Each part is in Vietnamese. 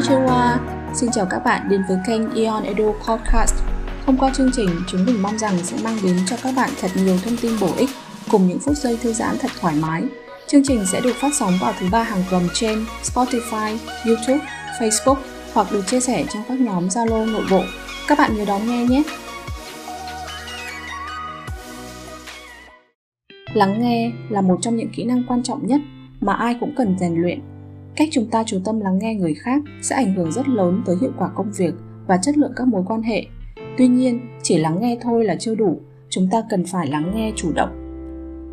Konnichiwa, xin chào các bạn đến với kênh Ion Edu Podcast. Thông qua chương trình, chúng mình mong rằng sẽ mang đến cho các bạn thật nhiều thông tin bổ ích cùng những phút giây thư giãn thật thoải mái. Chương trình sẽ được phát sóng vào thứ ba hàng tuần trên Spotify, YouTube, Facebook hoặc được chia sẻ trong các nhóm Zalo nội bộ. Các bạn nhớ đón nghe nhé! Lắng nghe là một trong những kỹ năng quan trọng nhất mà ai cũng cần rèn luyện cách chúng ta chú tâm lắng nghe người khác sẽ ảnh hưởng rất lớn tới hiệu quả công việc và chất lượng các mối quan hệ. Tuy nhiên, chỉ lắng nghe thôi là chưa đủ, chúng ta cần phải lắng nghe chủ động.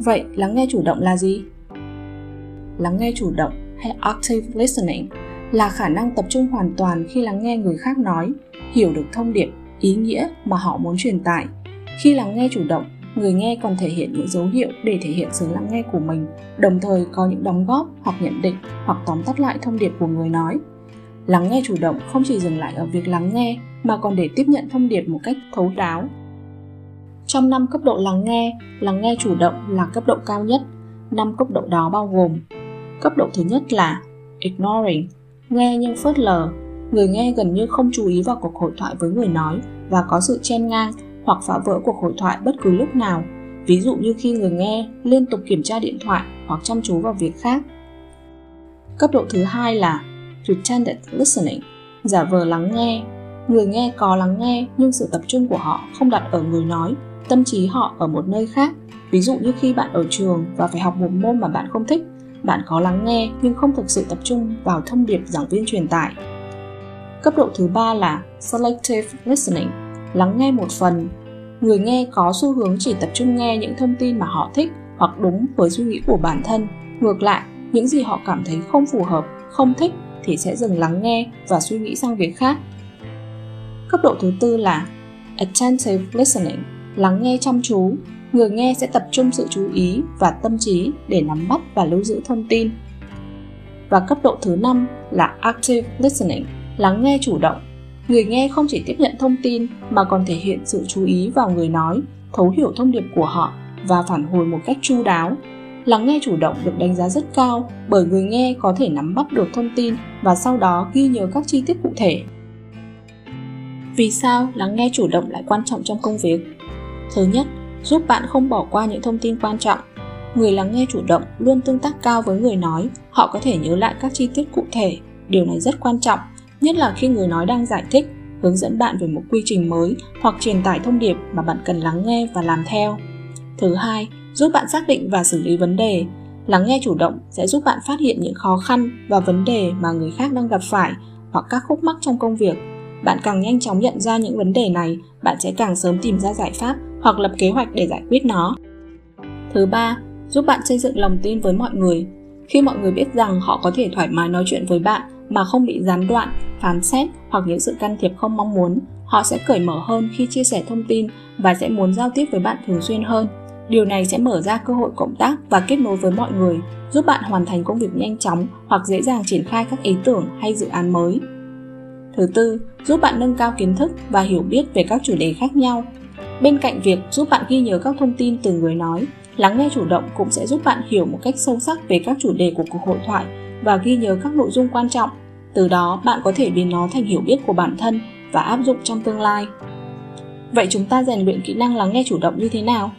Vậy, lắng nghe chủ động là gì? Lắng nghe chủ động hay active listening là khả năng tập trung hoàn toàn khi lắng nghe người khác nói, hiểu được thông điệp, ý nghĩa mà họ muốn truyền tải. Khi lắng nghe chủ động người nghe còn thể hiện những dấu hiệu để thể hiện sự lắng nghe của mình, đồng thời có những đóng góp hoặc nhận định hoặc tóm tắt lại thông điệp của người nói. Lắng nghe chủ động không chỉ dừng lại ở việc lắng nghe, mà còn để tiếp nhận thông điệp một cách thấu đáo. Trong năm cấp độ lắng nghe lắng nghe chủ động là cấp độ cao nhất. Năm cấp độ đó bao gồm, cấp độ thứ nhất là ignoring, nghe nhưng phớt lờ. Người nghe gần như không chú ý vào cuộc hội thoại với người nói và có sự chen ngang hoặc phá vỡ cuộc hội thoại bất cứ lúc nào, ví dụ như khi người nghe liên tục kiểm tra điện thoại hoặc chăm chú vào việc khác. Cấp độ thứ hai là pretended listening, giả vờ lắng nghe. Người nghe có lắng nghe nhưng sự tập trung của họ không đặt ở người nói, tâm trí họ ở một nơi khác. Ví dụ như khi bạn ở trường và phải học một môn mà bạn không thích, bạn có lắng nghe nhưng không thực sự tập trung vào thông điệp giảng viên truyền tải. Cấp độ thứ ba là selective listening, lắng nghe một phần người nghe có xu hướng chỉ tập trung nghe những thông tin mà họ thích hoặc đúng với suy nghĩ của bản thân. Ngược lại, những gì họ cảm thấy không phù hợp, không thích thì sẽ dừng lắng nghe và suy nghĩ sang việc khác. Cấp độ thứ tư là attentive listening, lắng nghe chăm chú. Người nghe sẽ tập trung sự chú ý và tâm trí để nắm bắt và lưu giữ thông tin. Và cấp độ thứ năm là active listening, lắng nghe chủ động người nghe không chỉ tiếp nhận thông tin mà còn thể hiện sự chú ý vào người nói, thấu hiểu thông điệp của họ và phản hồi một cách chu đáo. Lắng nghe chủ động được đánh giá rất cao bởi người nghe có thể nắm bắt được thông tin và sau đó ghi nhớ các chi tiết cụ thể. Vì sao lắng nghe chủ động lại quan trọng trong công việc? Thứ nhất, giúp bạn không bỏ qua những thông tin quan trọng. Người lắng nghe chủ động luôn tương tác cao với người nói, họ có thể nhớ lại các chi tiết cụ thể. Điều này rất quan trọng nhất là khi người nói đang giải thích hướng dẫn bạn về một quy trình mới hoặc truyền tải thông điệp mà bạn cần lắng nghe và làm theo. Thứ hai giúp bạn xác định và xử lý vấn đề. Lắng nghe chủ động sẽ giúp bạn phát hiện những khó khăn và vấn đề mà người khác đang gặp phải hoặc các khúc mắc trong công việc. Bạn càng nhanh chóng nhận ra những vấn đề này bạn sẽ càng sớm tìm ra giải pháp hoặc lập kế hoạch để giải quyết nó. Thứ ba giúp bạn xây dựng lòng tin với mọi người. Khi mọi người biết rằng họ có thể thoải mái nói chuyện với bạn mà không bị gián đoạn, phán xét hoặc những sự can thiệp không mong muốn, họ sẽ cởi mở hơn khi chia sẻ thông tin và sẽ muốn giao tiếp với bạn thường xuyên hơn. Điều này sẽ mở ra cơ hội cộng tác và kết nối với mọi người, giúp bạn hoàn thành công việc nhanh chóng hoặc dễ dàng triển khai các ý tưởng hay dự án mới. Thứ tư, giúp bạn nâng cao kiến thức và hiểu biết về các chủ đề khác nhau. Bên cạnh việc giúp bạn ghi nhớ các thông tin từ người nói, lắng nghe chủ động cũng sẽ giúp bạn hiểu một cách sâu sắc về các chủ đề của cuộc hội thoại và ghi nhớ các nội dung quan trọng từ đó, bạn có thể biến nó thành hiểu biết của bản thân và áp dụng trong tương lai vậy chúng ta rèn luyện kỹ năng lắng nghe chủ động như thế nào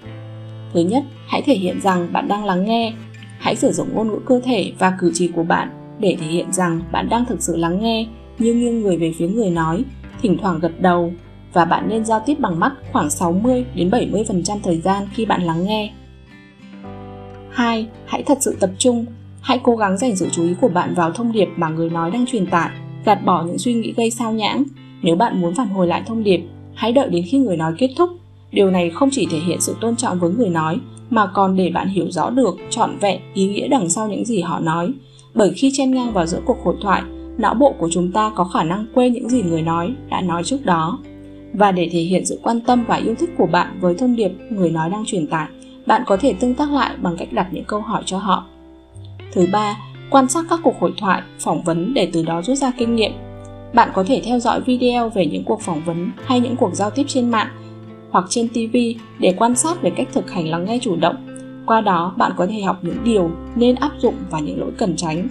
thứ nhất, hãy thể hiện rằng bạn đang lắng nghe hãy sử dụng ngôn ngữ cơ thể và cử chỉ của bạn để thể hiện rằng bạn đang thực sự lắng nghe như nghiêng người về phía người nói, thỉnh thoảng gật đầu và bạn nên giao tiếp bằng mắt khoảng 60 đến 70% thời gian khi bạn lắng nghe. 2. Hãy thật sự tập trung Hãy cố gắng dành sự chú ý của bạn vào thông điệp mà người nói đang truyền tải, gạt bỏ những suy nghĩ gây sao nhãng. Nếu bạn muốn phản hồi lại thông điệp, hãy đợi đến khi người nói kết thúc. Điều này không chỉ thể hiện sự tôn trọng với người nói, mà còn để bạn hiểu rõ được trọn vẹn ý nghĩa đằng sau những gì họ nói. Bởi khi chen ngang vào giữa cuộc hội thoại, não bộ của chúng ta có khả năng quên những gì người nói đã nói trước đó. Và để thể hiện sự quan tâm và yêu thích của bạn với thông điệp người nói đang truyền tải, bạn có thể tương tác lại bằng cách đặt những câu hỏi cho họ Thứ ba, quan sát các cuộc hội thoại, phỏng vấn để từ đó rút ra kinh nghiệm. Bạn có thể theo dõi video về những cuộc phỏng vấn hay những cuộc giao tiếp trên mạng hoặc trên TV để quan sát về cách thực hành lắng nghe chủ động. Qua đó, bạn có thể học những điều nên áp dụng và những lỗi cần tránh.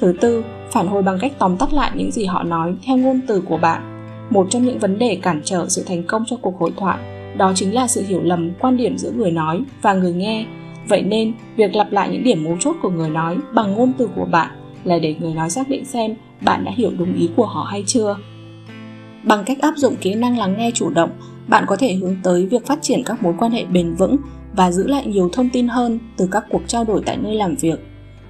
Thứ tư, phản hồi bằng cách tóm tắt lại những gì họ nói theo ngôn từ của bạn. Một trong những vấn đề cản trở sự thành công cho cuộc hội thoại đó chính là sự hiểu lầm quan điểm giữa người nói và người nghe. Vậy nên, việc lặp lại những điểm mấu chốt của người nói bằng ngôn từ của bạn là để người nói xác định xem bạn đã hiểu đúng ý của họ hay chưa. Bằng cách áp dụng kỹ năng lắng nghe chủ động, bạn có thể hướng tới việc phát triển các mối quan hệ bền vững và giữ lại nhiều thông tin hơn từ các cuộc trao đổi tại nơi làm việc.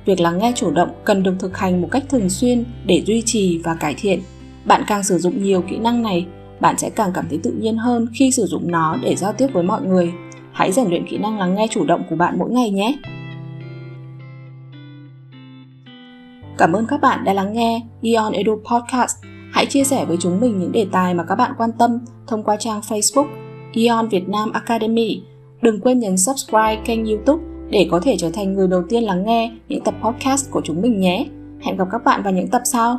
Việc lắng nghe chủ động cần được thực hành một cách thường xuyên để duy trì và cải thiện. Bạn càng sử dụng nhiều kỹ năng này, bạn sẽ càng cảm thấy tự nhiên hơn khi sử dụng nó để giao tiếp với mọi người. Hãy rèn luyện kỹ năng lắng nghe chủ động của bạn mỗi ngày nhé. Cảm ơn các bạn đã lắng nghe Eon Edu Podcast. Hãy chia sẻ với chúng mình những đề tài mà các bạn quan tâm thông qua trang Facebook Eon Việt Nam Academy. Đừng quên nhấn subscribe kênh YouTube để có thể trở thành người đầu tiên lắng nghe những tập podcast của chúng mình nhé. Hẹn gặp các bạn vào những tập sau.